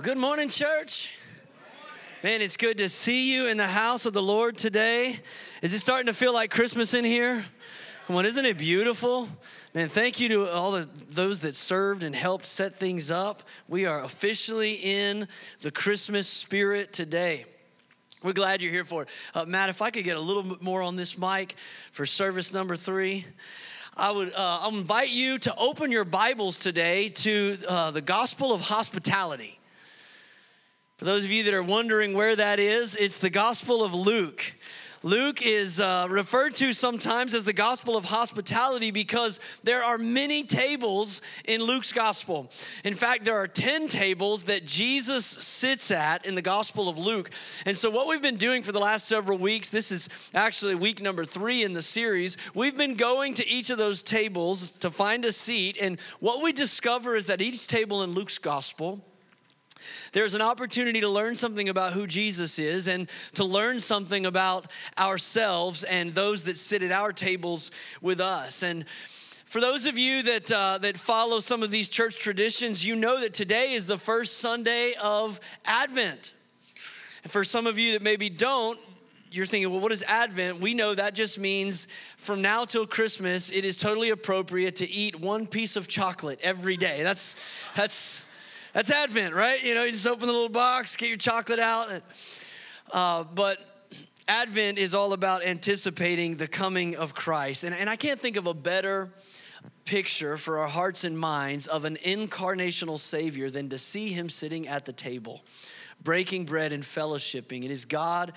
Well, good morning, church. Man, it's good to see you in the house of the Lord today. Is it starting to feel like Christmas in here? Come on, isn't it beautiful? Man, thank you to all the, those that served and helped set things up. We are officially in the Christmas spirit today. We're glad you're here for it. Uh, Matt, if I could get a little bit more on this mic for service number three. I would uh, invite you to open your Bibles today to uh, the Gospel of Hospitality. For those of you that are wondering where that is, it's the Gospel of Luke. Luke is uh, referred to sometimes as the gospel of hospitality because there are many tables in Luke's gospel. In fact, there are 10 tables that Jesus sits at in the gospel of Luke. And so, what we've been doing for the last several weeks, this is actually week number three in the series, we've been going to each of those tables to find a seat. And what we discover is that each table in Luke's gospel, there's an opportunity to learn something about who Jesus is and to learn something about ourselves and those that sit at our tables with us. And for those of you that, uh, that follow some of these church traditions, you know that today is the first Sunday of Advent. And for some of you that maybe don't, you're thinking, well, what is Advent? We know that just means from now till Christmas, it is totally appropriate to eat one piece of chocolate every day. That's, that's, that's Advent, right? You know, you just open the little box, get your chocolate out. Uh, but Advent is all about anticipating the coming of Christ. And, and I can't think of a better picture for our hearts and minds of an incarnational Savior than to see Him sitting at the table, breaking bread and fellowshipping. It is God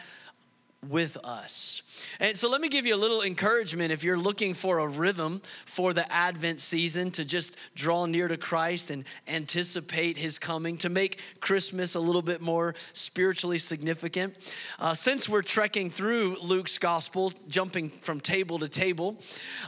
with us. And so let me give you a little encouragement if you're looking for a rhythm for the Advent season to just draw near to Christ and anticipate his coming, to make Christmas a little bit more spiritually significant. Uh, since we're trekking through Luke's gospel, jumping from table to table,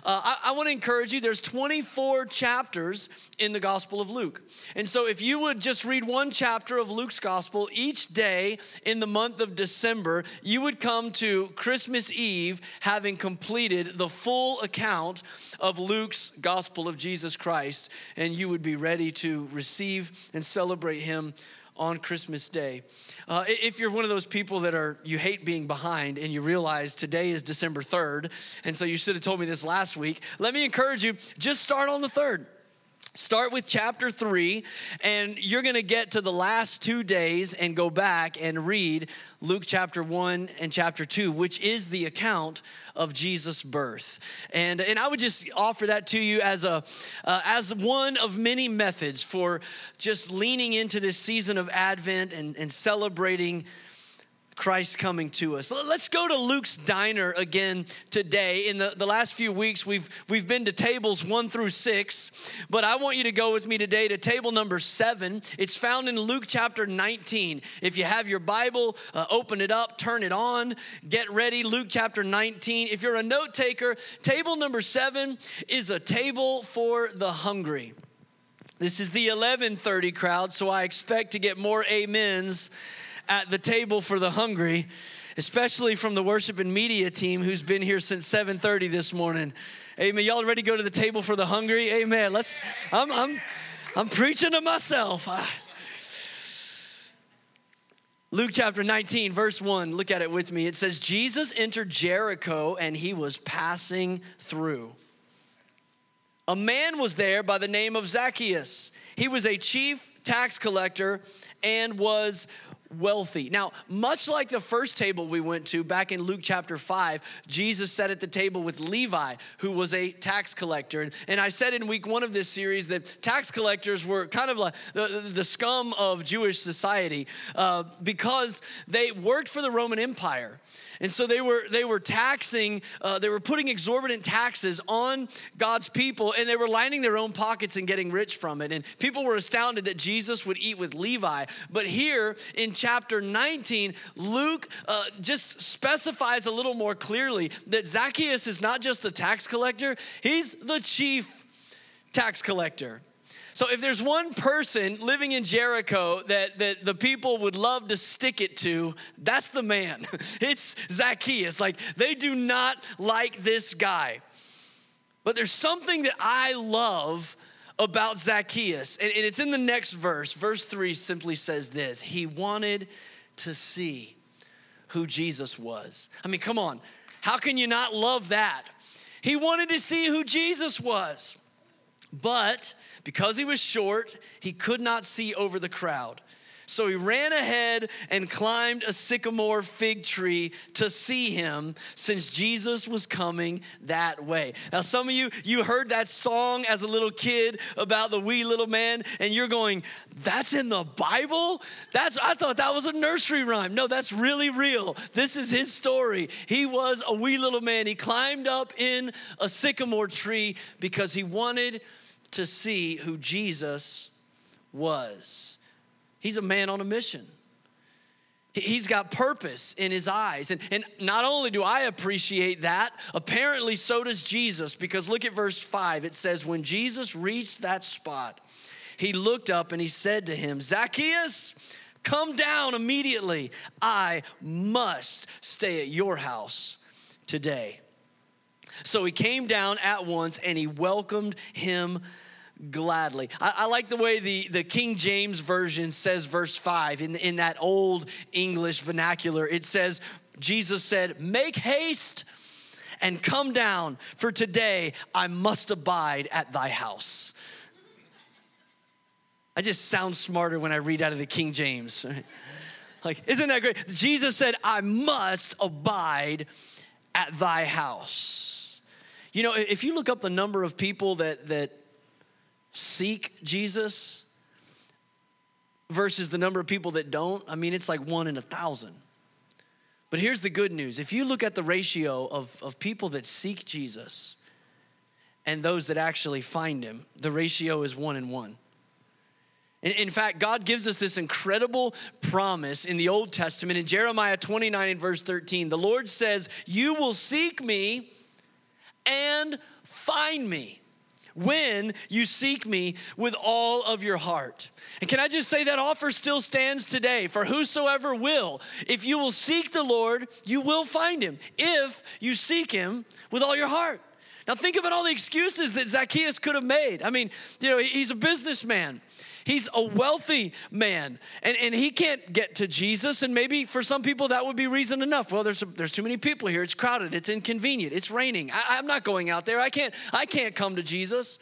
uh, I, I want to encourage you there's 24 chapters in the gospel of Luke. And so if you would just read one chapter of Luke's gospel each day in the month of December, you would come come to Christmas Eve having completed the full account of Luke's gospel of Jesus Christ, and you would be ready to receive and celebrate him on Christmas Day. Uh, if you're one of those people that are, you hate being behind and you realize today is December 3rd, and so you should have told me this last week, let me encourage you just start on the 3rd. Start with chapter three, and you're going to get to the last two days and go back and read Luke chapter one and chapter two, which is the account of Jesus' birth. And, and I would just offer that to you as, a, uh, as one of many methods for just leaning into this season of Advent and, and celebrating Christ coming to us. Let's go to Luke's diner again today. In the, the last few weeks, we've, we've been to tables one through six, but I want you to go with me today to table number seven. It's found in Luke chapter 19. If you have your Bible, uh, open it up, turn it on, get ready. Luke chapter 19. If you're a note taker, table number seven is a table for the hungry. This is the 1130 crowd, so I expect to get more amens at the table for the hungry, especially from the worship and media team who's been here since 7:30 this morning. Amen. Y'all ready to go to the table for the hungry? Amen. Let's I'm I'm I'm preaching to myself. Luke chapter 19, verse 1, look at it with me. It says, Jesus entered Jericho and he was passing through. A man was there by the name of Zacchaeus. He was a chief tax collector and was wealthy. Now, much like the first table we went to back in Luke chapter 5, Jesus sat at the table with Levi, who was a tax collector. And, and I said in week one of this series that tax collectors were kind of like the, the scum of Jewish society uh, because they worked for the Roman Empire. And so they were they were taxing, uh, they were putting exorbitant taxes on God's people, and they were lining their own pockets and getting rich from it. And people were astounded that Jesus would eat with Levi. But here in chapter 19, Luke uh, just specifies a little more clearly that Zacchaeus is not just a tax collector; he's the chief tax collector. So if there's one person living in Jericho that, that the people would love to stick it to, that's the man. It's Zacchaeus. Like they do not like this guy. But there's something that I love about Zacchaeus. And, and it's in the next verse. Verse 3 simply says this He wanted to see who Jesus was. I mean, come on. How can you not love that? He wanted to see who Jesus was. But because he was short, he could not see over the crowd. So he ran ahead and climbed a sycamore fig tree to see him since Jesus was coming that way. Now, some of you, you heard that song as a little kid about the wee little man, and you're going, That's in the Bible? That's, I thought that was a nursery rhyme. No, that's really real. This is his story. He was a wee little man. He climbed up in a sycamore tree because he wanted to see who Jesus was. He's a man on a mission. He's got purpose in his eyes. And, and not only do I appreciate that, apparently so does Jesus, because look at verse 5. It says, When Jesus reached that spot, he looked up and he said to him, Zacchaeus, come down immediately. I must stay at your house today. So he came down at once and he welcomed him gladly. I, I, like the way the, the King James Version says verse 5 in, in that old English vernacular. It says, Jesus said, Make haste and come down, for today I must abide at thy house. I just sound smarter when I read out of the King James. Like, isn't that great? Jesus said, I must abide at thy house. You know, if you look up the number of people that, that seek Jesus versus the number of people that don't, I mean, it's like one in a thousand. But here's the good news if you look at the ratio of, of people that seek Jesus and those that actually find him, the ratio is one in one. In, fact, God gives us this incredible promise in the Old Testament in Jeremiah 29 and verse 13. The Lord says, You will seek me and find me when you seek me with all of your heart. And can I just say that offer still stands today for whosoever will. If you will seek the Lord, you will find him if you seek him with all your heart. Now, think about all the excuses that Zacchaeus could have made. I mean, you know, he's a businessman. He's a wealthy man, and, and he can't get to Jesus. And maybe for some people that would be reason enough. Well, there's, there's too many people here. It's crowded. It's inconvenient. It's raining. I, I'm not going out there. I can't, I can't come to Jesus.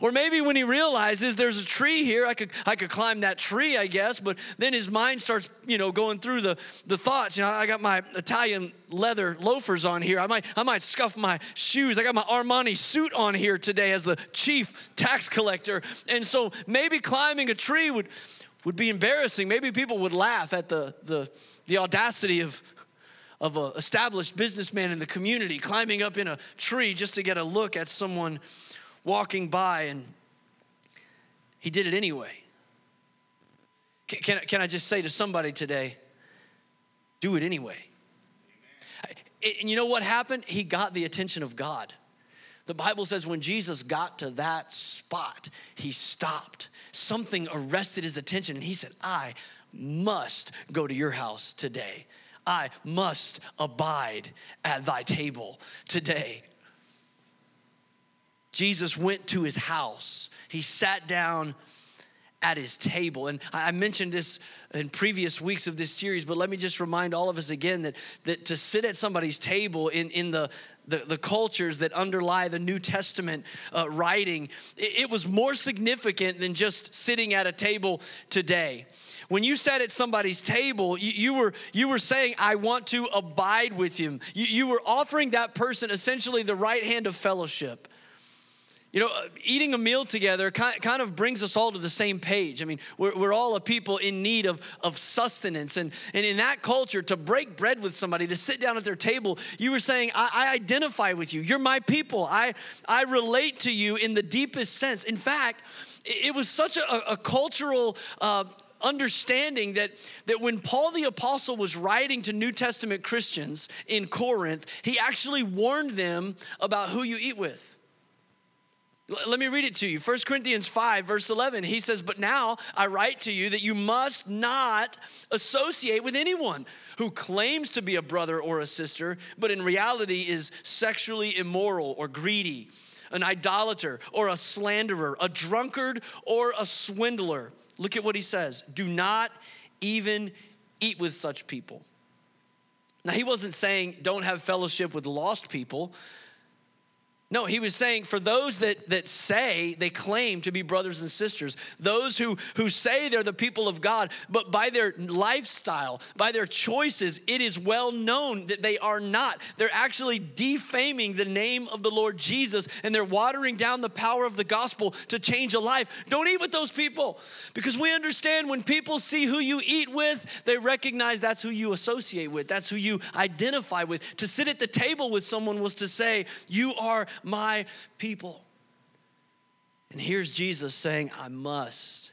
Or maybe when he realizes there's a tree here, I could, I could climb that tree, I guess, but then his mind starts, you know, going through the, the thoughts. You know, I got my Italian leather loafers on here. I might, I might scuff my shoes. I got my Armani suit on here today as the chief tax collector. And so maybe climbing a tree would, would be embarrassing. Maybe people would laugh at the, the, the audacity of, of an established businessman in the community climbing up in a tree just to get a look at someone walking by and he did it anyway. Can, can, can I just say to somebody today, do it anyway? And you know what happened? He got the attention of God. The Bible says when Jesus got to that spot, he stopped. Something arrested his attention, and he said, I must go to your house today. I must abide at thy table today. Jesus went to his house. He sat down at his table. And I mentioned this in previous weeks of this series, but let me just remind all of us again that, that to sit at somebody's table in, in the, the, the cultures that underlie the New Testament uh, writing, it, it was more significant than just sitting at a table today. When you sat at somebody's table, you, you, were, you were saying, I want to abide with him. You, you were offering that person essentially the right hand of fellowship. You know, eating a meal together kind of brings us all to the same page. I mean, we're, we're all a people in need of, of sustenance. And, and in that culture, to break bread with somebody, to sit down at their table, you were saying, I, I identify with you. You're my people. I, I relate to you in the deepest sense. In fact, it, was such a, a cultural uh, understanding that, that when Paul the Apostle was writing to New Testament Christians in Corinth, he actually warned them about who you eat with. Let me read it to you. 1 Corinthians 5, verse 11. He says, But now I write to you that you must not associate with anyone who claims to be a brother or a sister, but in reality is sexually immoral or greedy an idolater, or a slanderer, a drunkard, or a swindler. Look at what he says do not even eat with such people. Now, he wasn't saying don't have fellowship with lost people. No, he was saying for those that, that say they claim to be brothers and sisters, those who, who say they're the people of God, but by their lifestyle, by their choices, it is well known that they are not. They're actually defaming the name of the Lord Jesus and they're watering down the power of the gospel to change a life. Don't eat with those people because we understand when people see who you eat with, they recognize that's who you associate with, that's who you identify with. To sit at the table with someone was to say, You are my people. And here's Jesus saying, I must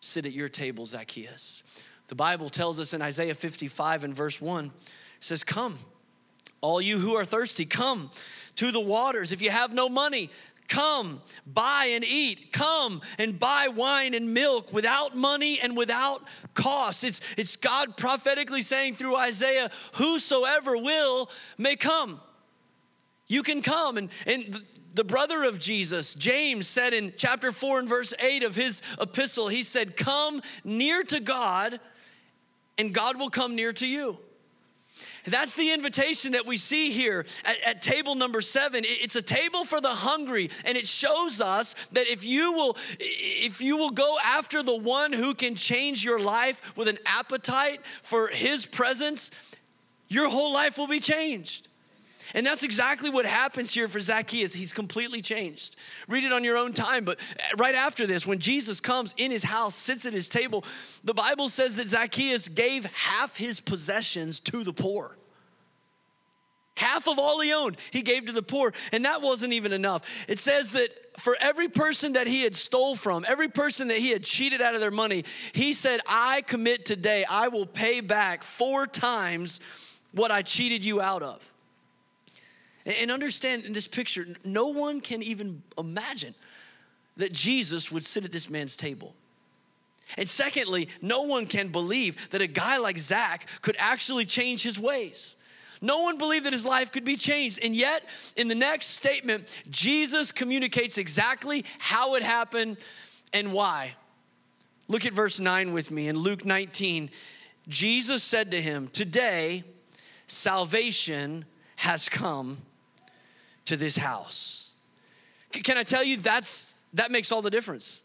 sit at your table, Zacchaeus. The Bible tells us in Isaiah 55 and verse 1 says, Come, all you who are thirsty, come to the waters. If you have no money, Come, buy and eat. Come and buy wine and milk without money and without cost. It's, it's God prophetically saying through Isaiah, Whosoever will may come. You can come. And, and the brother of Jesus, James, said in chapter 4 and verse 8 of his epistle, he said, Come near to God, and God will come near to you. That's the invitation that we see here at, at, table number seven. It's a table for the hungry, and it shows us that if you will, if you will go after the one who can change your life with an appetite for his presence, your whole life will be changed. And that's exactly what happens here for Zacchaeus. He's completely changed. Read it on your own time. But right after this, when Jesus comes in his house, sits at his table, the Bible says that Zacchaeus gave half his possessions to the poor. Half of all he owned, he gave to the poor. And that wasn't even enough. It says that for every person that he had stole from, every person that he had cheated out of their money, he said, I commit today, I will pay back four times what I cheated you out of. And understand in this picture, no one can even imagine that Jesus would sit at this man's table. And secondly, no one can believe that a guy like Zach could actually change his ways. No one believed that his life could be changed. And yet, in the next statement, Jesus communicates exactly how it happened and why. Look at verse 9 with me in Luke 19. Jesus said to him, Today, salvation has come to this house. Can I tell you that's that makes all the difference?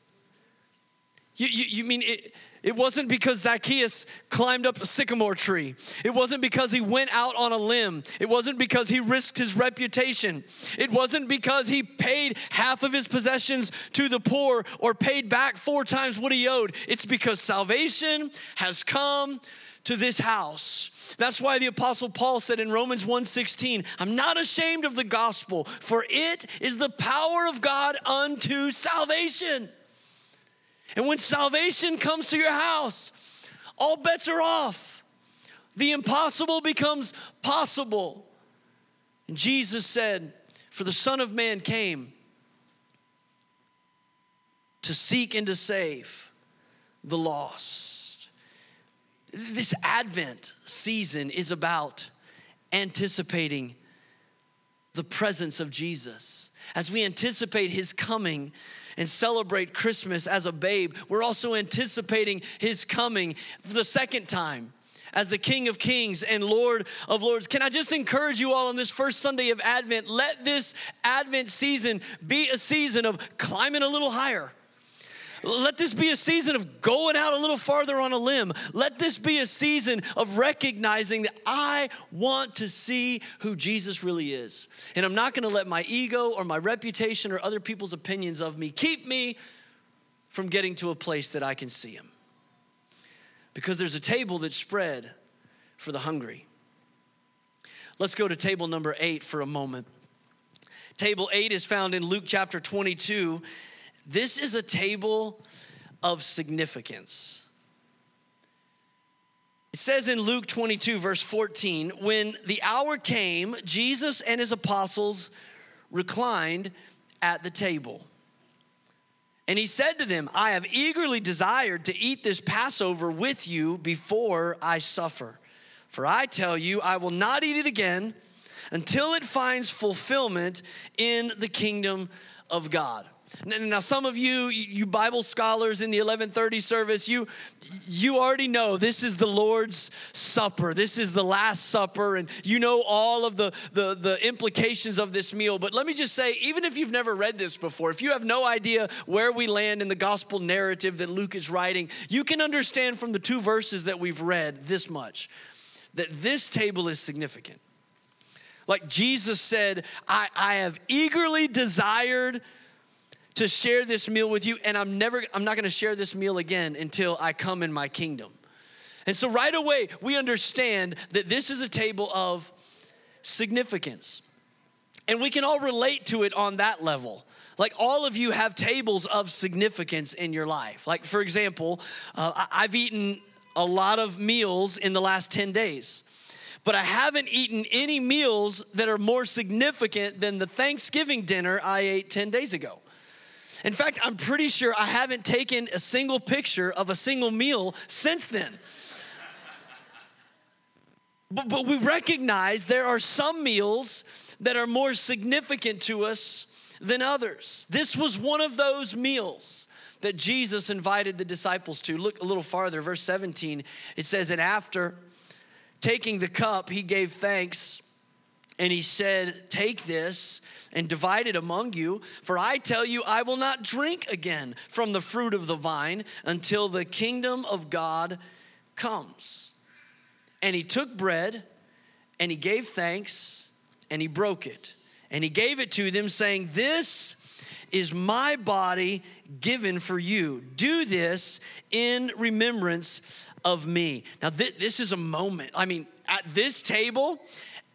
You, you, you mean it, it wasn't because Zacchaeus climbed up a sycamore tree. It wasn't because he went out on a limb. It wasn't because he risked his reputation. It wasn't because he paid half of his possessions to the poor or paid back four times what he owed. It's because salvation has come to this house. That's why the apostle Paul said in Romans 1:16, I'm not ashamed of the gospel, for it is the power of God unto salvation. And when salvation comes to your house, all bets are off. The impossible becomes possible. And Jesus said, For the Son of Man came to seek and to save the lost. This Advent season is about anticipating the presence of Jesus. As we anticipate his coming and celebrate Christmas as a babe, we're also anticipating his coming for the second time as the King of Kings and Lord of Lords. Can I just encourage you all on this first Sunday of Advent? Let this Advent season be a season of climbing a little higher let this be a season of going out a little farther on a limb. Let this be a season of recognizing that I want to see who Jesus really is. And I'm not going to let my ego or my reputation or other people's opinions of me keep me from getting to a place that I can see him. Because there's a table that's spread for the hungry. Let's go to table number eight for a moment. Table eight is found in Luke chapter 22 this is a table of significance. It says in Luke 22, verse 14, when the hour came, Jesus and his apostles reclined at the table. And he said to them, I have eagerly desired to eat this Passover with you before I suffer. For I tell you, I will not eat it again until it finds fulfillment in the kingdom of God. Now, some of you, you Bible scholars in the 1130 service, you, you already know this is the Lord's Supper. This is the Last Supper, and you know all of the, the, the implications of this meal. But let me just say, even if you've never read this before, if you have no idea where we land in the gospel narrative that Luke is writing, you can understand from the two verses that we've read this much that this table is significant. Like Jesus said, I, I have eagerly desired to share this meal with you, and I'm never, I'm not gonna share this meal again until I come in my kingdom. And so right away, we understand that this is a table of significance. And we can all relate to it on that level. Like all of you have tables of significance in your life. Like, for example, uh, I've eaten a lot of meals in the last 10 days but I haven't eaten any meals that are more significant than the Thanksgiving dinner I ate 10 days ago. In fact, I'm pretty sure I haven't taken a single picture of a single meal since then. But, but we recognize there are some meals that are more significant to us than others. This was one of those meals that Jesus invited the disciples to. Look a little farther, verse 17. It says, And after taking the cup, he gave thanks and he said, Take this and divide it among you, for I tell you, I will not drink again from the fruit of the vine until the kingdom of God comes. And he took bread and he gave thanks and he broke it. And he gave it to them, saying, This is my body given for you. Do this in remembrance of me. Now, th- this is a moment. I mean, at this table,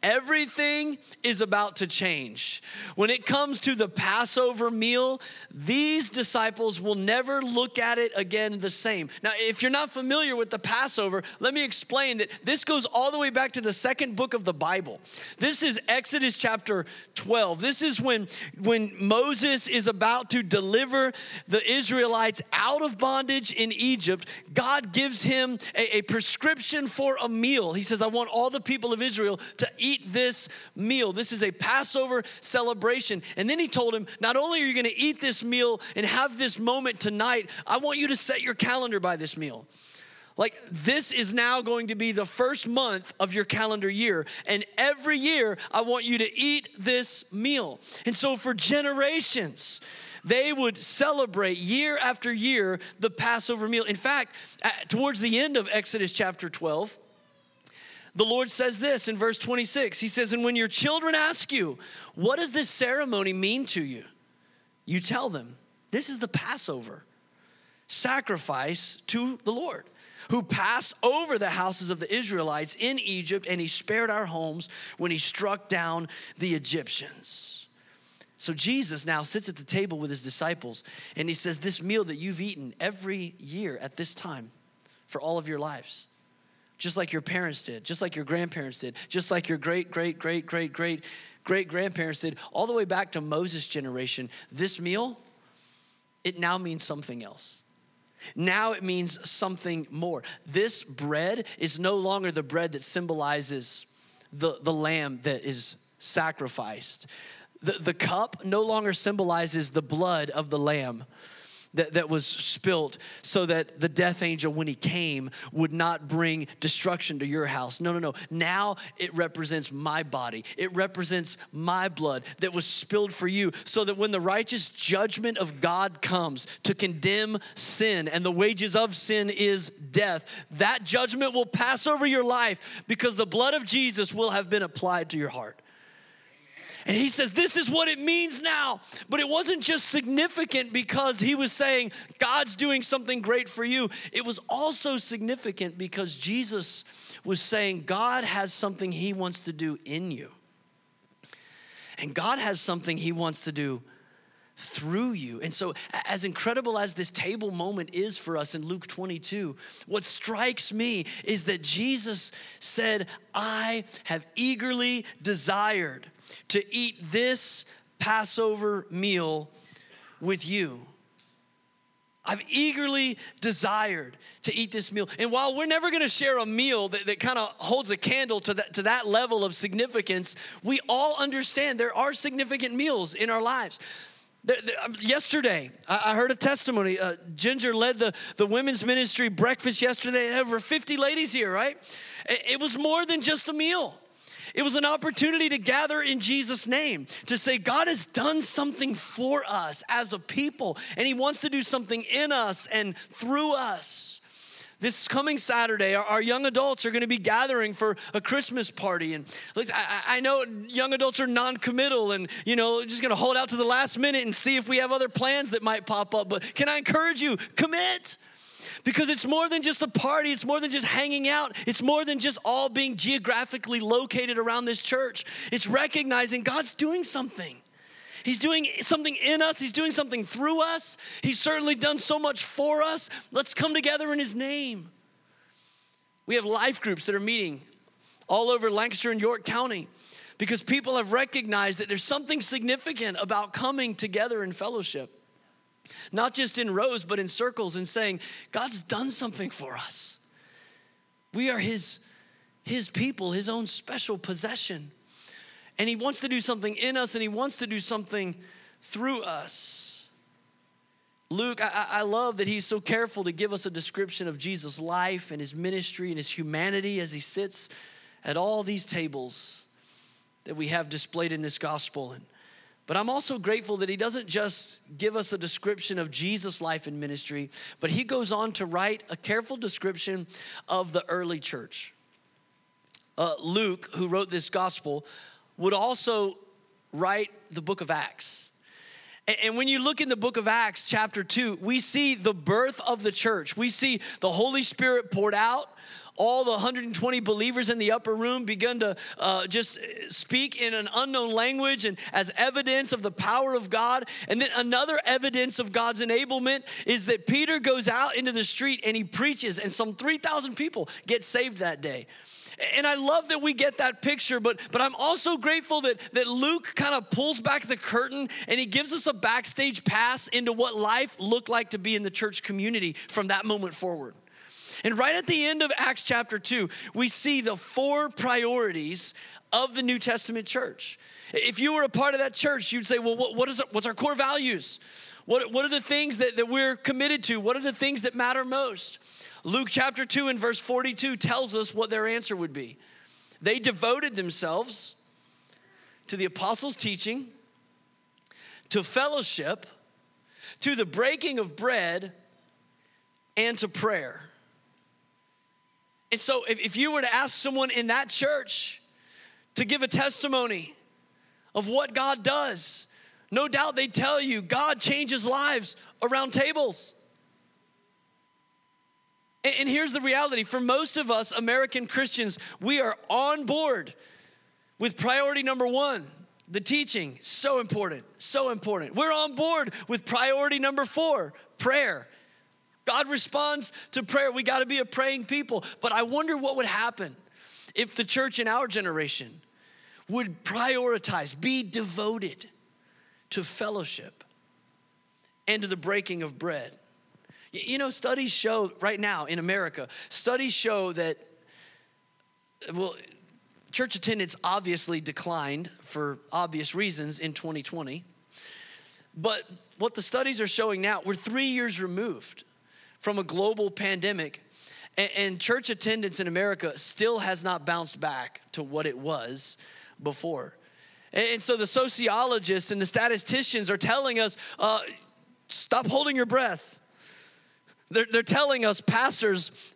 Everything is about to change. When it comes to the Passover meal, these disciples will never look at it again the same. Now, if you're not familiar with the Passover, let me explain that this goes all the way back to the second book of the Bible. This is Exodus chapter 12. This is when, when Moses is about to deliver the Israelites out of bondage in Egypt. God gives him a, a prescription for a meal. He says, I want all the people of Israel to eat eat this meal. This is a Passover celebration. And then he told him, Not only are you going to eat this meal and have this moment tonight, I want you to set your calendar by this meal. Like, this is now going to be the first month of your calendar year. And every year, I want you to eat this meal. And so, for generations, they would celebrate year after year the Passover meal. In fact, towards the end of Exodus chapter 12, the Lord says this in verse 26. He says, And when your children ask you, What does this ceremony mean to you? You tell them, This is the Passover sacrifice to the Lord, who passed over the houses of the Israelites in Egypt, and he spared our homes when he struck down the Egyptians. So Jesus now sits at the table with his disciples, and he says, This meal that you've eaten every year at this time for all of your lives just like your parents did, just like your grandparents did, just like your great, great, great, great, great, great grandparents did, all the way back to Moses' generation, this meal, it now means something else. Now it means something more. This bread is no longer the bread that symbolizes the, the lamb that is sacrificed. The, the cup no longer symbolizes the blood of the lamb that, that was spilt so that the death angel, when he came, would not bring destruction to your house. No, no, no. Now it represents my body, it represents my blood that was spilled for you, so that when the righteous judgment of God comes to condemn sin, and the wages of sin is death, that judgment will pass over your life because the blood of Jesus will have been applied to your heart. And he says, This is what it means now. But it wasn't just significant because he was saying, God's doing something great for you. It was also significant because Jesus was saying, God has something he wants to do in you. And God has something he wants to do through you. And so, as incredible as this table moment is for us in Luke 22, what strikes me is that Jesus said, I have eagerly desired to eat this Passover meal with you. I've eagerly desired to eat this meal. And while we're never gonna share a meal that, that kind of holds a candle to that, to that level of significance, we all understand there are significant meals in our lives. Um, yesterday, I, heard a testimony. Uh, Ginger led the, the women's ministry breakfast yesterday. Over 50 ladies here, right? It was more than just a meal. It was an opportunity to gather in Jesus' name, to say, God has done something for us as a people, and He wants to do something in us and through us. This coming Saturday, our, young adults are going to be gathering for a Christmas party. And I, know young adults are non committal and, you know, just going to hold out to the last minute and see if we have other plans that might pop up. But can I encourage you? Commit. Because it's more than just a party, it's more than just hanging out, it's more than just all being geographically located around this church. It's recognizing God's doing something. He's doing something in us, He's doing something through us. He's certainly done so much for us. Let's come together in His name. We have life groups that are meeting all over Lancaster and York County because people have recognized that there's something significant about coming together in fellowship. Not just in rows, but in circles, and saying, God's done something for us. We are His, His people, His own special possession. And He wants to do something in us, and He wants to do something through us. Luke, I, I, love that he's so careful to give us a description of Jesus' life and his ministry and his humanity as he sits at all these tables that we have displayed in this gospel. And but I'm also grateful that he doesn't just give us a description of Jesus' life and ministry, but he goes on to write a careful description of the early church. Uh, Luke, who wrote this gospel, would also write the book of Acts. And when you look in the book of Acts, chapter 2, we see the birth of the church. We see the Holy Spirit poured out all the 120 believers in the upper room begun to uh, just speak in an unknown language and as evidence of the power of God. And then another evidence of God's enablement is that Peter goes out into the street and he preaches, and some 3,000 people get saved that day. And I love that we get that picture, but, but I'm also grateful that, that Luke kind of pulls back the curtain and he gives us a backstage pass into what life looked like to be in the church community from that moment forward. And right at the end of Acts chapter 2, we see the four priorities of the New Testament church. If you were a part of that church, you'd say, well, what, what is it, what's our core values? What, what are the things that, that we're committed to? What are the things that matter most? Luke chapter 2 and verse 42 tells us what their answer would be. They devoted themselves to the apostles' teaching, to fellowship, to the breaking of bread, and to prayer. And so, if, if you were to ask someone in that church to give a testimony of what God does, no doubt they'd tell you God changes lives around tables. And, and here's the reality for most of us American Christians, we are on board with priority number one the teaching, so important, so important. We're on board with priority number four prayer. God responds to prayer. We got to be a praying people. But I wonder what would happen if the church in our generation would prioritize, be devoted to fellowship and to the breaking of bread. You know, studies show right now in America, studies show that, well, church attendance obviously declined for obvious reasons in 2020. But what the studies are showing now, we're three years removed from a global pandemic. And, and church attendance in America still has not bounced back to what it was before. And, and so the sociologists and the statisticians are telling us uh, stop holding your breath. They're, they're telling us, pastors,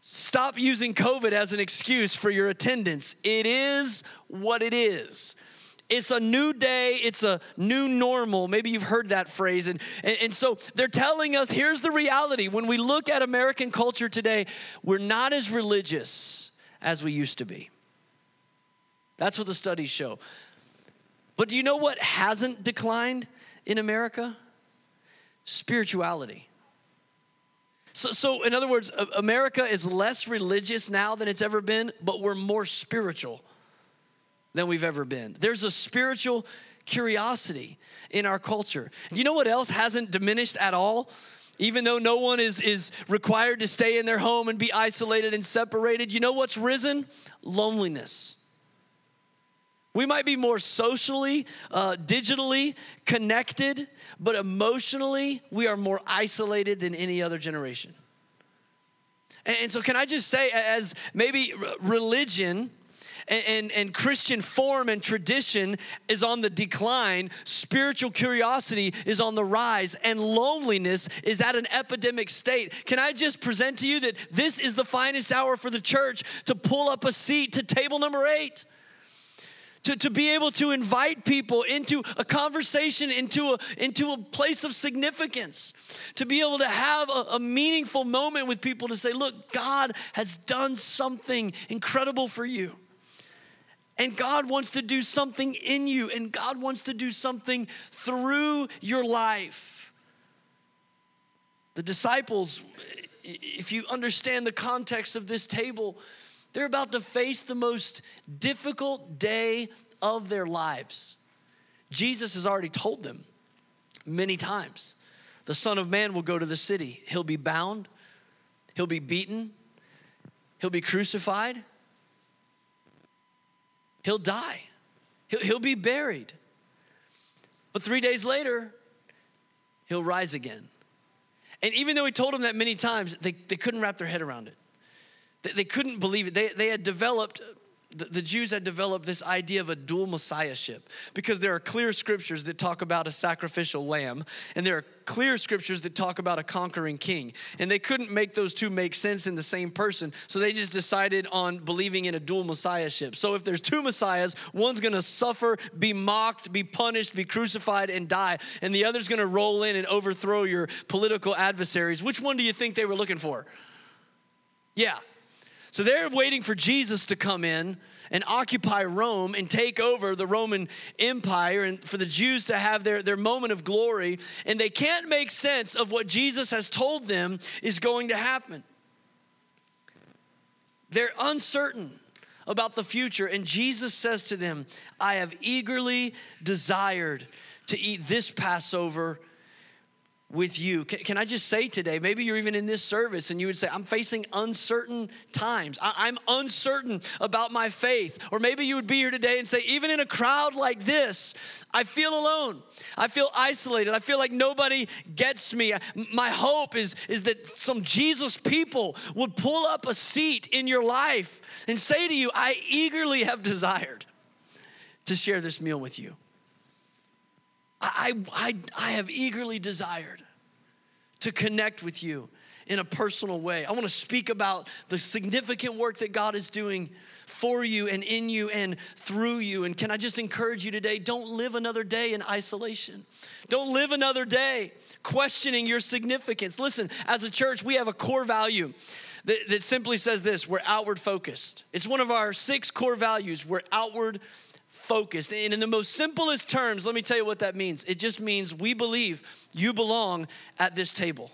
stop using COVID as an excuse for your attendance. It is what it is. It's a new day, it's a new normal. Maybe you've heard that phrase. And, and, and, so they're telling us here's the reality. When we look at American culture today, we're not as religious as we used to be. That's what the studies show. But do you know what hasn't declined in America? Spirituality. So, so, in other words, America is less religious now than it's ever been, but we're more spiritual than we've ever been. There's a spiritual curiosity in our culture. You know what else hasn't diminished at all? Even though no one is, is required to stay in their home and be isolated and separated, you know what's risen? Loneliness. We might be more socially, uh, digitally connected, but emotionally, we are more isolated than any other generation. And, and so, can I just say, as maybe religion, and, and, and, Christian form and tradition is on the decline, spiritual curiosity is on the rise, and loneliness is at an epidemic state. Can I just present to you that this is the finest hour for the church to pull up a seat to table number eight? to, to be able to invite people into a conversation, into a, into a place of significance, to be able to have a, a meaningful moment with people to say, Look, God has done something incredible for you. And God wants to do something in you, and God wants to do something through your life. The disciples, if you understand the context of this table, they're about to face the most difficult day of their lives. Jesus has already told them many times the Son of Man will go to the city. He'll be bound, he'll be beaten, he'll be crucified, he'll die, he'll, he'll be buried. But three days later, he'll rise again. And even though he told them that many times, they, they couldn't wrap their head around it. They, they couldn't believe it. They, they had developed, the, Jews had developed this idea of a dual messiahship because there are clear scriptures that talk about a sacrificial lamb, and there are clear scriptures that talk about a conquering king. And they couldn't make those two make sense in the same person, so they just decided on believing in a dual messiahship. So if there's two messiahs, one's gonna suffer, be mocked, be punished, be crucified, and die, and the other's gonna roll in and overthrow your political adversaries. Which one do you think they were looking for? Yeah, so they're waiting for Jesus to come in and occupy Rome and take over the Roman Empire and for the Jews to have their, their moment of glory. And they can't make sense of what Jesus has told them is going to happen. They're uncertain about the future. And Jesus says to them, I have eagerly desired to eat this Passover with you. Can, can, I just say today, maybe you're even in this service and you would say, I'm facing uncertain times. I, I'm uncertain about my faith. Or maybe you would be here today and say, even in a crowd like this, I feel alone. I feel isolated. I feel like nobody gets me. My hope is, is that some Jesus people would pull up a seat in your life and say to you, I eagerly have desired to share this meal with you. I, I, I have eagerly desired to connect with you in a personal way. I want to speak about the significant work that God is doing for you and in you and through you. And can I just encourage you today don't live another day in isolation. Don't live another day questioning your significance. Listen, as a church, we have a core value that, that simply says this we're outward focused. It's one of our six core values. We're outward focused. And in the most simplest terms, let me tell you what that means. It just means we believe you belong at this table.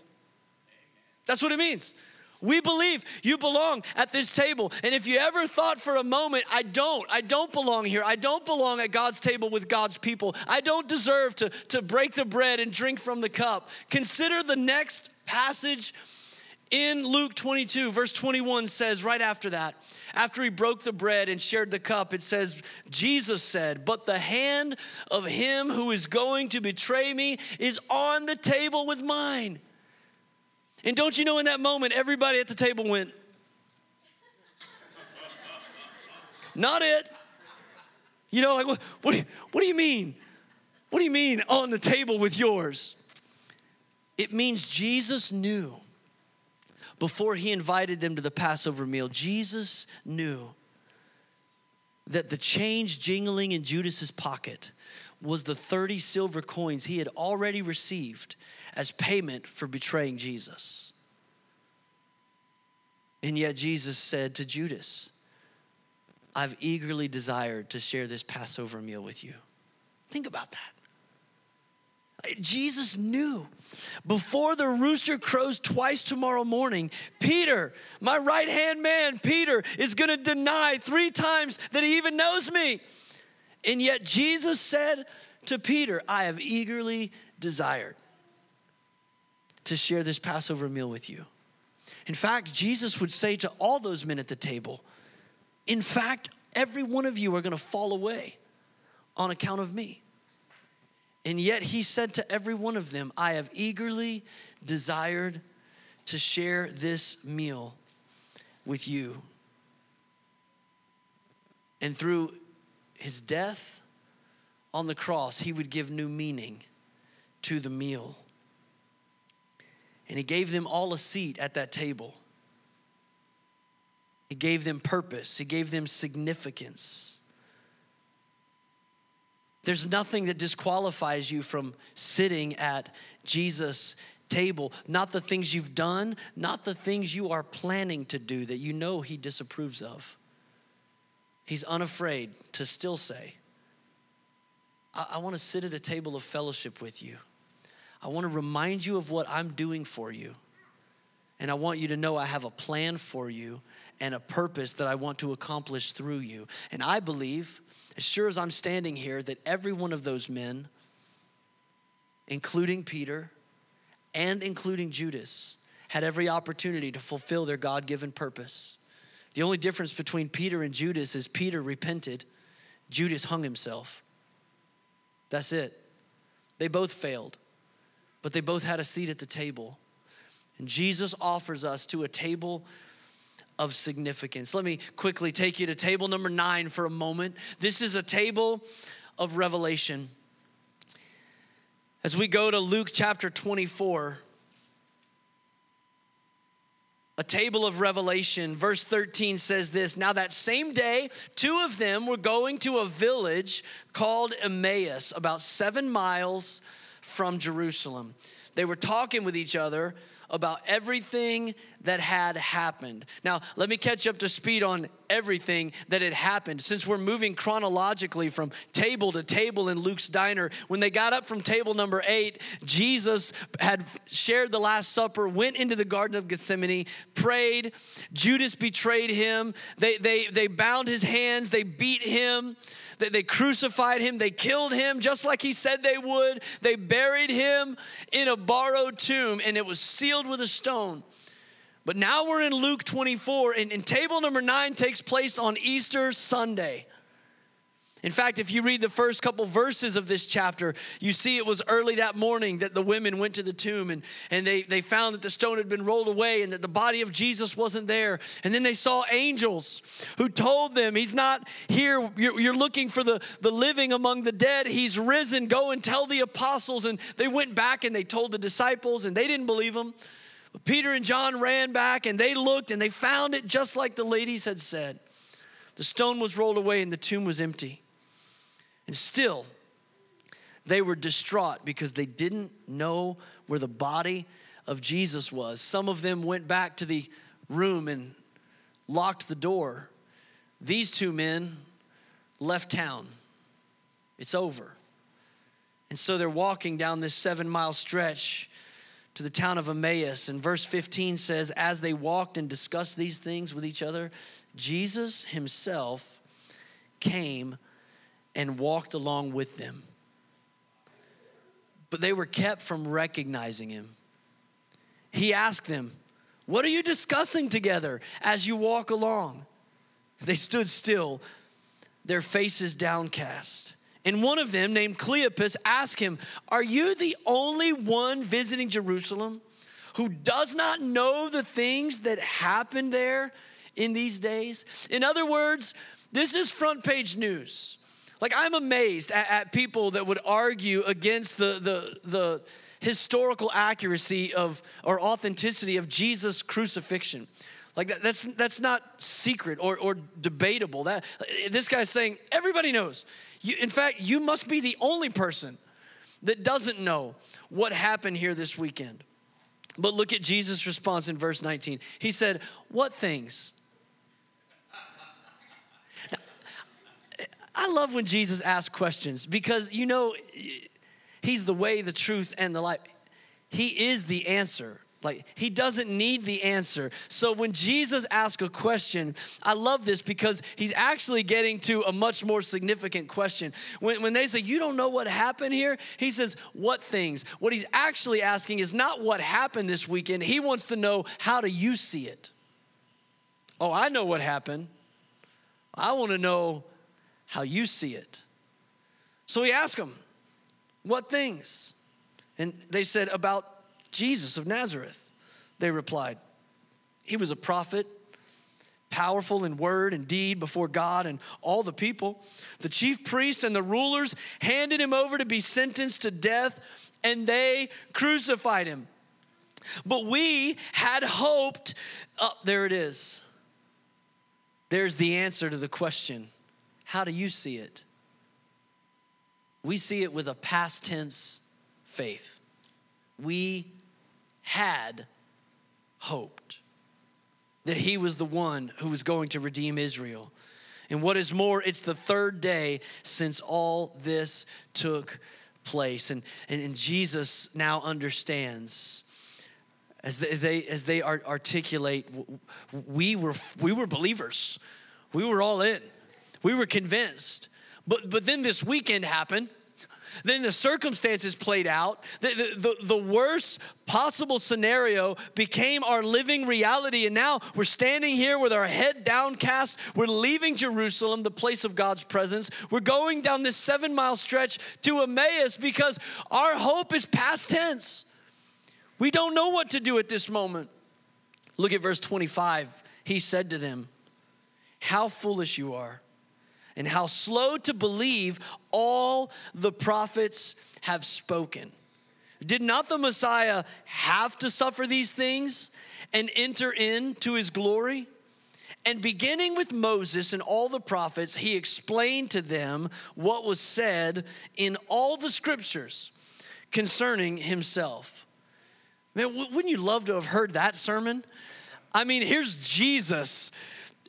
That's what it means. We believe you belong at this table. And if you ever thought for a moment, I don't, I don't belong here, I don't belong at God's table with God's people, I don't deserve to, to break the bread and drink from the cup, consider the next passage in Luke 22, verse 21 says right after that, after he broke the bread and shared the cup, it says, Jesus said, But the hand of him who is going to betray me is on the table with mine. And don't you know, in that moment, everybody at the table went, Not it. You know, like, what, what, what do you mean? What do you mean on the table with yours? It means Jesus knew before he invited them to the Passover meal, Jesus knew that the change jingling in Judas's pocket was the 30 silver coins he had already received as payment for betraying Jesus. And yet Jesus said to Judas, I've eagerly desired to share this Passover meal with you. Think about that. Jesus knew before the rooster crows twice tomorrow morning, Peter, my right hand man, Peter, is gonna deny three times that he even knows me. And yet Jesus said to Peter, I have eagerly desired. to share this Passover meal with you. In fact, Jesus would say to all those men at the table, In fact, every one of you are going to fall away on account of me. And yet he said to every one of them, I have eagerly desired to share this meal with you. And through his death on the cross, he would give new meaning to the meal. And he gave them all a seat at that table. He gave them purpose, he gave them significance. There's nothing that disqualifies you from sitting at Jesus' table. Not the things you've done, not the things you are planning to do that you know He disapproves of. He's unafraid to still say, I, I want to sit at a table of fellowship with you. I want to remind you of what I'm doing for you. And I want you to know I have a plan for you and a purpose that I want to accomplish through you. And I believe, as sure as I'm standing here, that every one of those men, including Peter and including Judas, had every opportunity to fulfill their God given purpose. The only difference between Peter and Judas is Peter repented, Judas hung himself. That's it. They both failed, but they both had a seat at the table. Jesus offers us to a table of significance. Let me quickly take you to table number nine for a moment. This is a table of revelation. As we go to Luke chapter 24, a table of revelation. Verse 13 says this Now, that same day, two of them were going to a village called Emmaus, about seven miles from Jerusalem. They were talking with each other about everything that had happened. Now, let me catch up to speed on everything that had happened. Since we're moving chronologically from table to table in Luke's diner, when they got up from table number eight, Jesus had shared the Last Supper, went into the Garden of Gethsemane, prayed. Judas betrayed him. They, they, they bound his hands, they beat him, they, they crucified him, they killed him just like he said they would. They buried him in a borrowed tomb, and it was sealed with a stone. But now we're in Luke 24, and, and, table number nine takes place on Easter Sunday. In fact, if you read the first couple verses of this chapter, you see it was early that morning that the women went to the tomb and, and they, they found that the stone had been rolled away and that the body of Jesus wasn't there. And then they saw angels who told them, He's not here. You're, you're looking for the, the living among the dead. He's risen. Go and tell the apostles. And they went back and they told the disciples, and they didn't believe them. Peter and John ran back and they looked and they found it just like the ladies had said. The stone was rolled away and the tomb was empty. And still, they were distraught because they didn't know where the body of Jesus was. Some of them went back to the room and locked the door. These two men left town. It's over. And so they're walking down this seven mile stretch to the town of Emmaus. And verse 15 says, As they walked and discussed these things with each other, Jesus himself came and walked along with them. But they were kept from recognizing him. He asked them, What are you discussing together as you walk along? They stood still, their faces downcast. And one of them, named Cleopas, asked him, Are you the only one visiting Jerusalem who does not know the things that happened there in these days? In other words, this is front page news. Like, I'm amazed at, at people that would argue against the, the, the historical accuracy of or authenticity of Jesus' crucifixion. Like that, that's that's not secret or, or debatable. That this guy's saying everybody knows. You, in fact, you must be the only person that doesn't know what happened here this weekend. But look at Jesus' response in verse 19. He said, "What things?" I love when Jesus asks questions because you know he's the way, the truth, and the life. He is the answer Like, he doesn't need the answer. So, when Jesus asks a question, I love this because he's actually getting to a much more significant question. When, when they say, You don't know what happened here, he says, What things? What he's actually asking is not what happened this weekend. He wants to know, How do you see it? Oh, I know what happened. I want to know how you see it. So, he asked them, What things? And they said, About Jesus of Nazareth. They replied, He was a prophet, powerful in word and deed before God and all the people. The chief priests and the rulers handed him over to be sentenced to death, and they crucified him. But we had hoped, oh, there it is. There's the answer to the question How do you see it? We see it with a past tense faith. We had hoped that he was the one who was going to redeem Israel. And what is more, it's the third day since all this took place. And, and, and Jesus now understands as they, they as they articulate, we were, we were believers. We were all in. We were convinced. But, but then this weekend happened then the circumstances played out. The, the, the, worst possible scenario became our living reality. And now we're standing here with our head downcast. We're leaving Jerusalem, the place of God's presence. We're going down this seven mile stretch to Emmaus because our hope is past tense. We don't know what to do at this moment. Look at verse 25. He said to them, How foolish you are and how slow to believe all the prophets have spoken. Did not the Messiah have to suffer these things and enter into his glory? And beginning with Moses and all the prophets, he explained to them what was said in all the scriptures concerning himself. Man, wouldn't you love to have heard that sermon? I mean, here's Jesus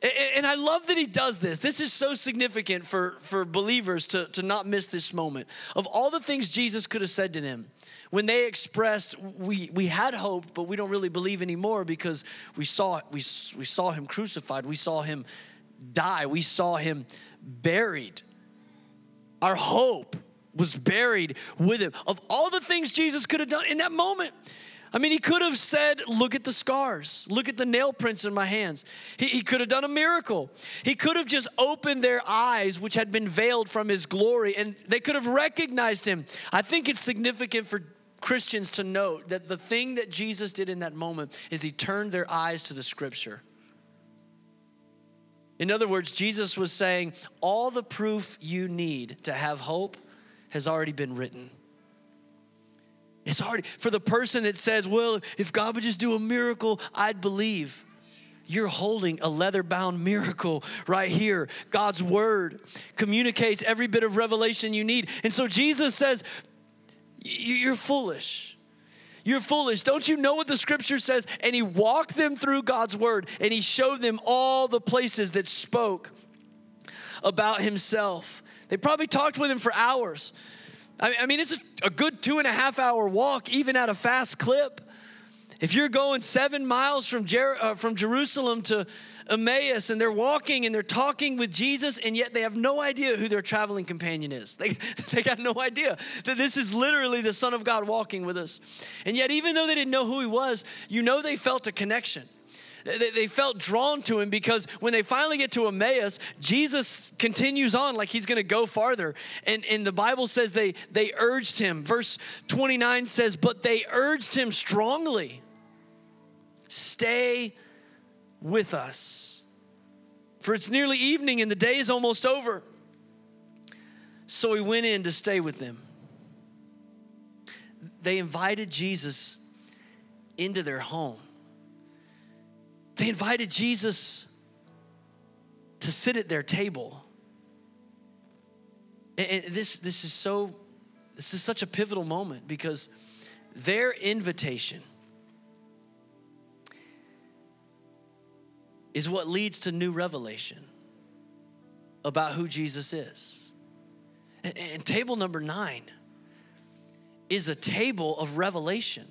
and I love that he does this. This is so significant for, for believers to, to not miss this moment. Of all the things Jesus could have said to them, when they expressed, we, we had hope, but we don't really believe anymore because we saw, we, we saw him crucified, we saw him die, we saw him buried. Our hope was buried with him. Of all the things Jesus could have done in that moment, I mean, he could have said, Look at the scars, look at the nail prints in my hands. He, he, could have done a miracle. He could have just opened their eyes, which had been veiled from his glory, and they could have recognized him. I think it's significant for Christians to note that the thing that Jesus did in that moment is he turned their eyes to the scripture. In other words, Jesus was saying, All the proof you need to have hope has already been written. It's hard for the person that says, Well, if God would just do a miracle, I'd believe. You're holding a leather bound miracle right here. God's word communicates every bit of revelation you need. And so Jesus says, You're foolish. You're foolish. Don't you know what the scripture says? And he walked them through God's word and he showed them all the places that spoke about himself. They probably talked with him for hours. I mean, it's a good two and a half hour walk, even at a fast clip. If you're going seven miles from, Jer- uh, from Jerusalem to Emmaus and they're walking and they're talking with Jesus, and yet they have no idea who their traveling companion is. They, they got no idea that this is literally the Son of God walking with us. And yet, even though they didn't know who he was, you know they felt a connection they felt drawn to him because when they finally get to Emmaus, Jesus continues on like he's going to go farther. And, and the Bible says they, they urged him. Verse 29 says, But they urged him strongly stay with us. For it's nearly evening and the day is almost over. So he went in to stay with them. They invited Jesus into their home. They invited Jesus to sit at their table. And this, this is so, this is such a pivotal moment because their invitation is what leads to new revelation about who Jesus is. And, table number nine is a table of revelation.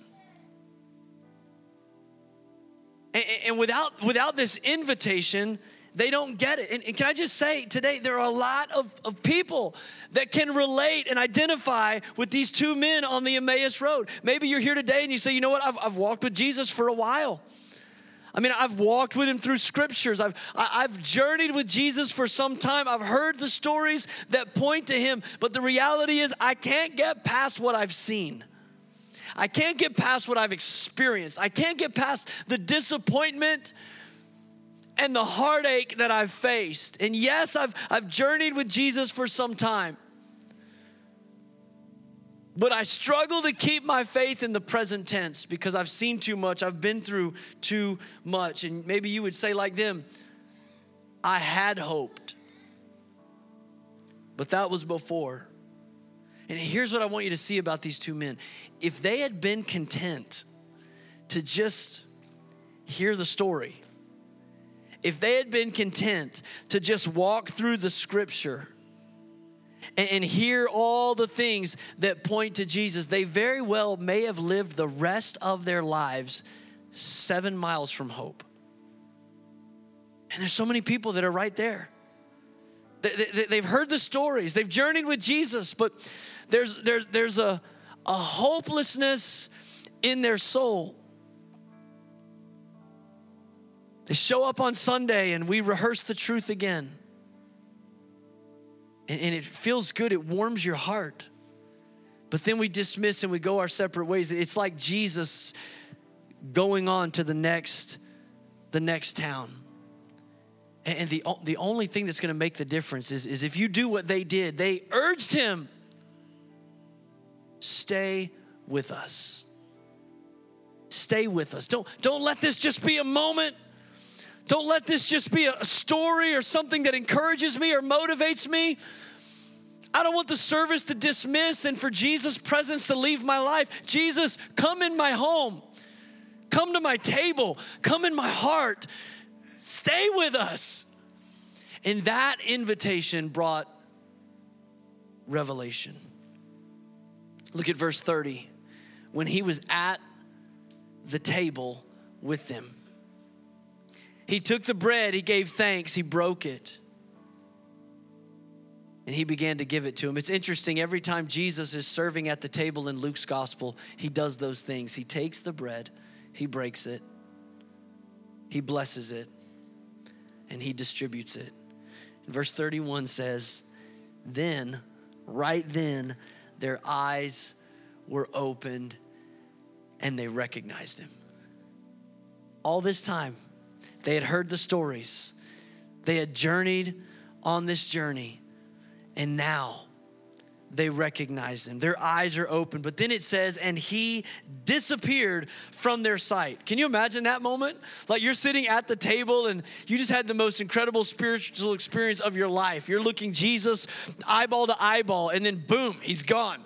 And without, without this invitation, they don't get it. And, and, can I just say today, there are a lot of, of people that can relate and identify with these two men on the Emmaus Road. Maybe you're here today and you say, you know what, I've, I've walked with Jesus for a while. I mean, I've walked with him through scriptures. I've, I've journeyed with Jesus for some time. I've heard the stories that point to him. But the reality is, I can't get past what I've seen. I can't get past what I've experienced. I can't get past the disappointment and the heartache that I've faced. And yes, I've, I've journeyed with Jesus for some time. But I struggle to keep my faith in the present tense because I've seen too much. I've been through too much. And maybe you would say, like them, I had hoped, but that was before. And here's what I want you to see about these two men. If they had been content to just hear the story, if they had been content to just walk through the scripture and, and hear all the things that point to Jesus, they very well may have lived the rest of their lives seven miles from hope. And there's so many people that are right there. They, have heard the stories, they've journeyed with Jesus, but there's, there's, there's a, a hopelessness in their soul. They show up on Sunday and we rehearse the truth again. And, and it feels good, it warms your heart. But then we dismiss and we go our separate ways. It's like Jesus going on to the next, the next town. And the, the only thing that's going to make the difference is, is if you do what they did, they urged him, stay with us. Stay with us. Don't, don't let this just be a moment. Don't let this just be a story or something that encourages me or motivates me. I don't want the service to dismiss and for Jesus' presence to leave my life. Jesus, come in my home. Come to my table. Come in my heart. Stay with us. And that invitation brought revelation. Look at verse 30. When he was at the table with them, he took the bread, he gave thanks, he broke it, and he began to give it to him. It's interesting, every time Jesus is serving at the table in Luke's gospel, he does those things. He takes the bread, he breaks it, he blesses it, and he distributes it. Verse 31 says, Then, right then, their eyes were opened and they recognized him. All this time, they had heard the stories, they had journeyed on this journey, and now they recognize him. Their eyes are open. But then it says, and he disappeared from their sight. Can you imagine that moment? Like you're sitting at the table and you just had the most incredible spiritual experience of your life. You're looking Jesus eyeball to eyeball, and then boom, he's gone.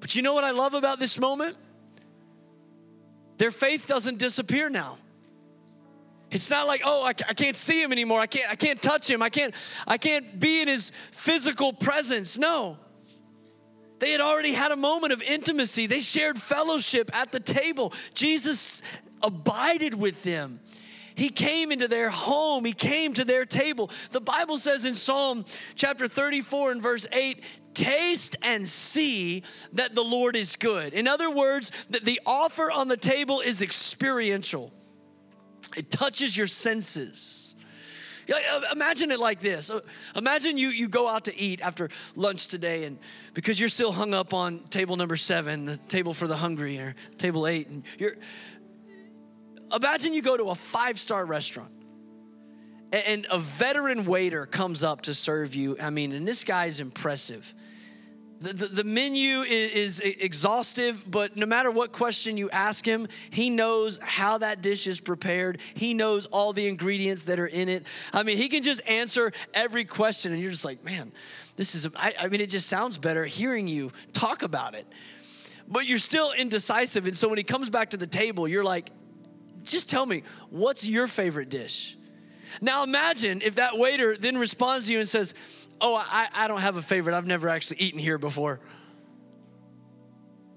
But you know what I love about this moment? Their faith doesn't disappear now. It's not like, oh, I, I can't see him anymore. I can't, I can't touch him. I can't, I can't be in his physical presence. No. They had already had a moment of intimacy. They shared fellowship at the table. Jesus abided with them. He came into their home. He came to their table. The Bible says in Psalm chapter 34 and verse 8, taste and see that the Lord is good. In other words, that the offer on the table is experiential. It touches your senses. Uh, imagine it like this. Uh, imagine you, you go out to eat after lunch today, and because you're still hung up on table number seven, the table for the hungry, or table eight, and you're imagine you go to a five-star restaurant and a veteran waiter comes up to serve you. I mean, and this guy's impressive. The, the, menu is, is exhaustive, but no matter what question you ask him, he knows how that dish is prepared. He knows all the ingredients that are in it. I mean, he can just answer every question, and you're just like, man, this is, I, I mean, it just sounds better hearing you talk about it. But you're still indecisive, and so when he comes back to the table, you're like, just tell me, what's your favorite dish? Now imagine if that waiter then responds to you and says, Oh, I, I don't have a favorite. I've never actually eaten here before.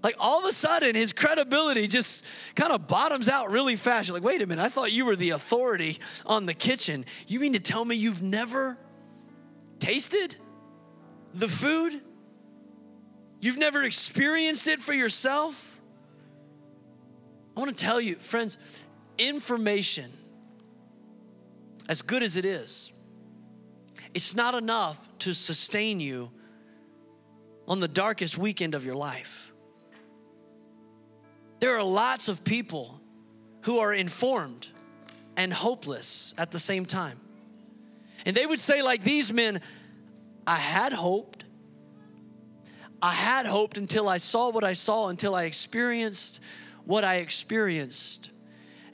Like all of a sudden, his credibility just kind of bottoms out really fast. You're like, wait a minute, I thought you were the authority on the kitchen. You mean to tell me you've never tasted the food? You've never experienced it for yourself? I want to tell you, friends, information, as good as it is, it's not enough to sustain you on the darkest weekend of your life. There are lots of people who are informed and hopeless at the same time. And they would say, like these men, I had hoped. I had hoped until I saw what I saw, until I experienced what I experienced.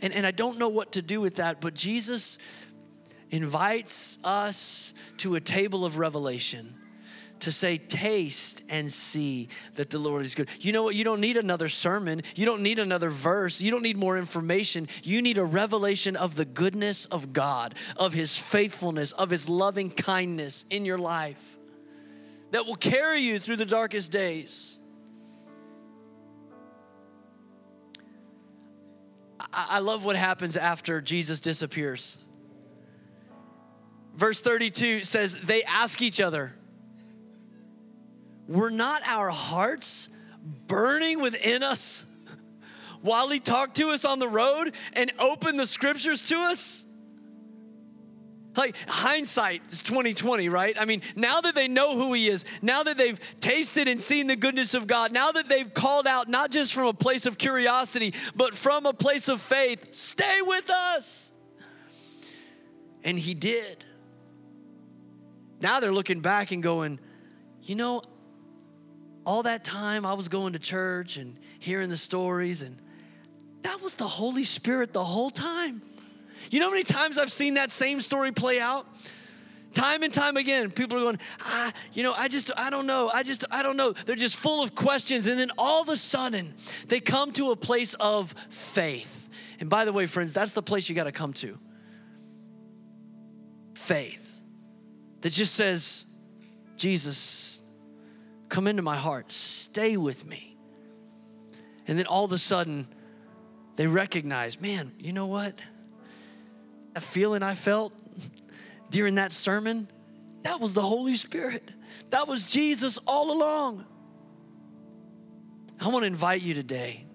And, and I don't know what to do with that, but Jesus invites us to a table of revelation to say, Taste and see that the Lord is good. You know what? You don't need another sermon. You don't need another verse. You don't need more information. You need a revelation of the goodness of God, of His faithfulness, of His loving kindness in your life that will carry you through the darkest days. I love what happens after Jesus disappears. Verse 32 says, They ask each other, were not our hearts burning within us while he talked to us on the road and opened the scriptures to us? Like hindsight is 2020, right? I mean, now that they know who he is, now that they've tasted and seen the goodness of God, now that they've called out not just from a place of curiosity, but from a place of faith, stay with us. And he did. Now they're looking back and going, you know, all that time I was going to church and hearing the stories, and that was the Holy Spirit the whole time. You know how many times I've seen that same story play out? Time and time again, people are going, ah, you know, I just, I don't know. I just, I don't know. They're just full of questions. And then all of a sudden, they come to a place of faith. And by the way, friends, that's the place you got to come to faith that just says, Jesus, Come into my heart, stay with me. And then all of a sudden, they recognize, man, you know what? That feeling I felt during that sermon, that was the Holy Spirit. That was Jesus all along. I want to invite you today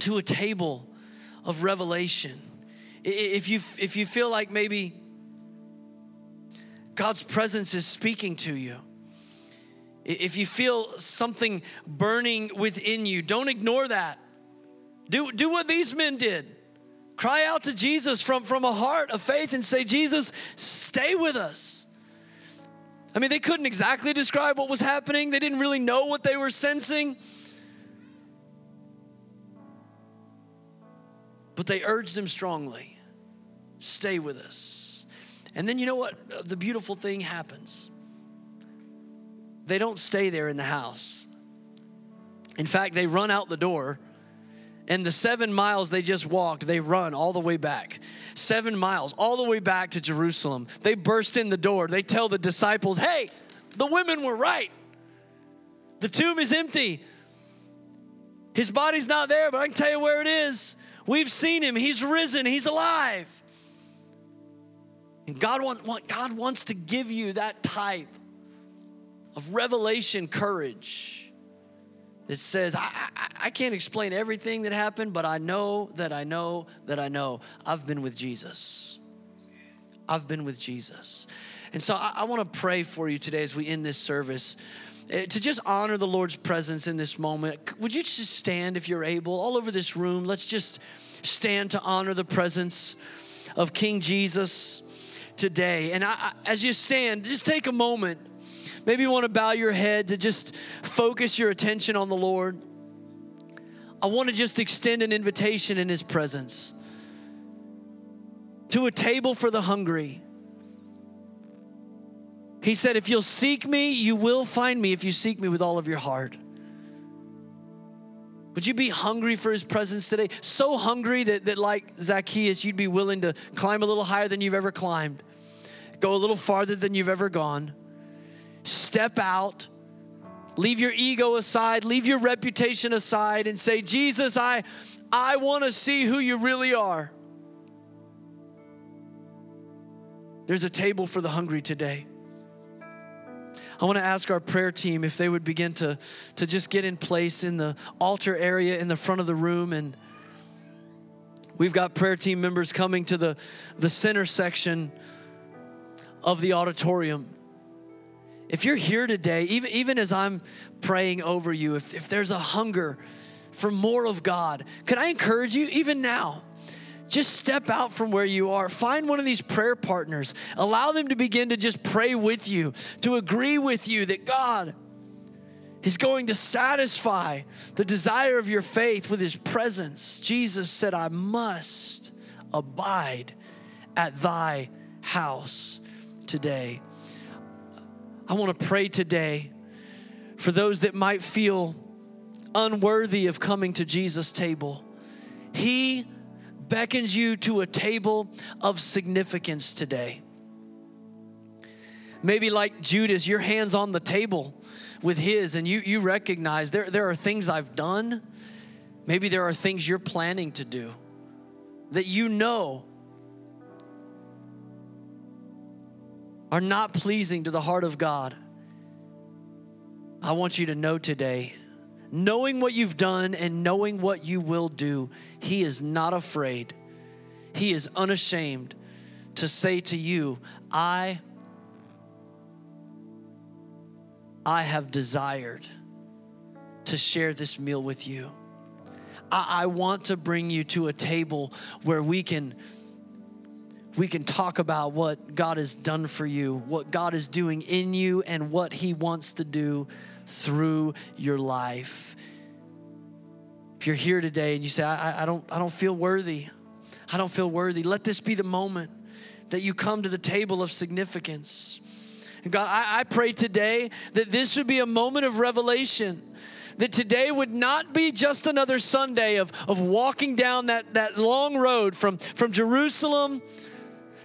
to a table of revelation. If you, if you feel like maybe God's presence is speaking to you, if you feel something burning within you, don't ignore that. Do, do what these men did. Cry out to Jesus from, from a heart of faith and say, Jesus, stay with us. I mean, they couldn't exactly describe what was happening, they didn't really know what they were sensing. But they urged him strongly stay with us. And then you know what? The beautiful thing happens they don't stay there in the house. In fact, they run out the door. And the seven miles they just walked, they run all the way back. Seven miles, all the way back to Jerusalem. They burst in the door. They tell the disciples, hey, the women were right. The tomb is empty. His body's not there, but I can tell you where it is. We've seen him. He's risen. He's alive. God, want, God wants to give you that type of revelation courage that says, I, I, I, can't explain everything that happened, but I know that I know that I know I've been with Jesus. I've been with Jesus. And so I, I want to pray for you today as we end this service eh, to just honor the Lord's presence in this moment. Would you just stand if you're able, all over this room? Let's just stand to honor the presence of King Jesus today. And I, as you stand, just take a moment Maybe you want to bow your head to just focus your attention on the Lord. I want to just extend an invitation in His presence to a table for the hungry. He said, If you'll seek me, you will find me if you seek me with all of your heart. Would you be hungry for his presence today? So hungry that, that, like Zacchaeus, you'd be willing to climb a little higher than you've ever climbed, go a little farther than you've ever gone step out Leave your ego aside, leave your reputation aside, and say, Jesus, I, I want to see who you really are. There's a table for the hungry today. I want to ask our prayer team if they would begin to, to just get in place in the altar area in the front of the room. And we've got prayer team members coming to the, the center section of the auditorium. If you're here today, even, even as I'm praying over you, if, if there's a hunger for more of God, can I encourage you, even now, just step out from where you are. Find one of these prayer partners. Allow them to begin to just pray with you, to agree with you that God is going to satisfy the desire of your faith with his presence. Jesus said, I must abide at thy house today. I want to pray today for those that might feel unworthy of coming to Jesus' table. He beckons you to a table of significance today. Maybe like Judas, your hand's on the table with his, and you, you recognize there, there are things I've done. Maybe there are things you're planning to do that you know are not pleasing to the heart of God. I want you to know today knowing what you've done and knowing what you will do, He is not afraid. He is unashamed to say to you, I I have desired to share this meal with you. I, I, want to bring you to a table where we can we can talk about what God has done for you, what God is doing in you, and what He wants to do through your life. If you're here today and you say, I, I, don't, I don't feel worthy, I don't feel worthy, let this be the moment that you come to the table of significance. And God, I, I pray today that this would be a moment of revelation that today would not be just another Sunday of, of walking down that, that long road from, from Jerusalem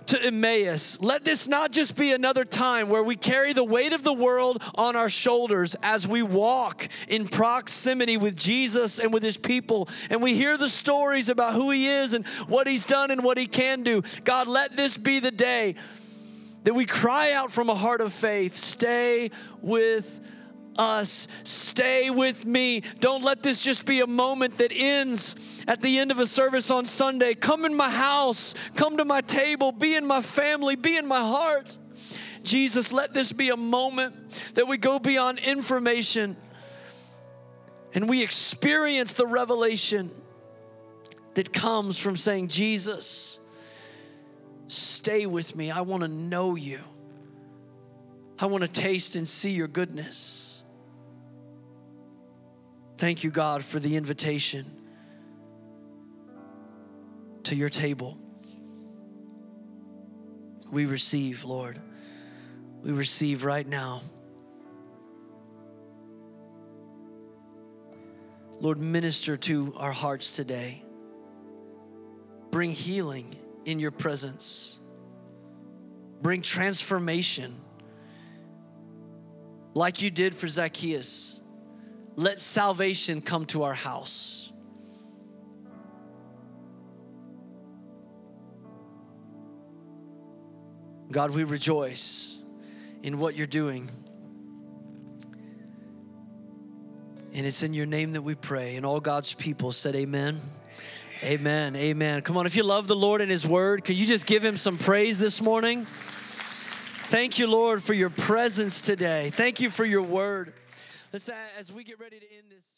to Emmaus. Let this not just be another time where we carry the weight of the world on our shoulders as we walk in proximity with Jesus and with his people. And we hear the stories about who he is and what he's done and what he can do. God, let this be the day that we cry out from a heart of faith stay with us. Stay with me. Don't let this just be a moment that ends at the end of a service on Sunday. Come in my house, come to my table, be in my family, be in my heart. Jesus, let this be a moment that we go beyond information and we experience the revelation that comes from saying, Jesus, stay with me. I want to know you. I want to taste and see your goodness. Thank you, God, for the invitation to your table. We receive, Lord. We receive right now. Lord, minister to our hearts today. Bring healing in your presence. Bring transformation like you did for Zacchaeus let salvation come to our house. God, we rejoice in what you're doing. And it's in your name that we pray. And all God's people said, Amen. Amen. Amen. Come on, if you love the Lord and His Word, could you just give Him some praise this morning? Thank you, Lord, for your presence today. Thank you for your Word. Let's, uh, as we get ready to end this.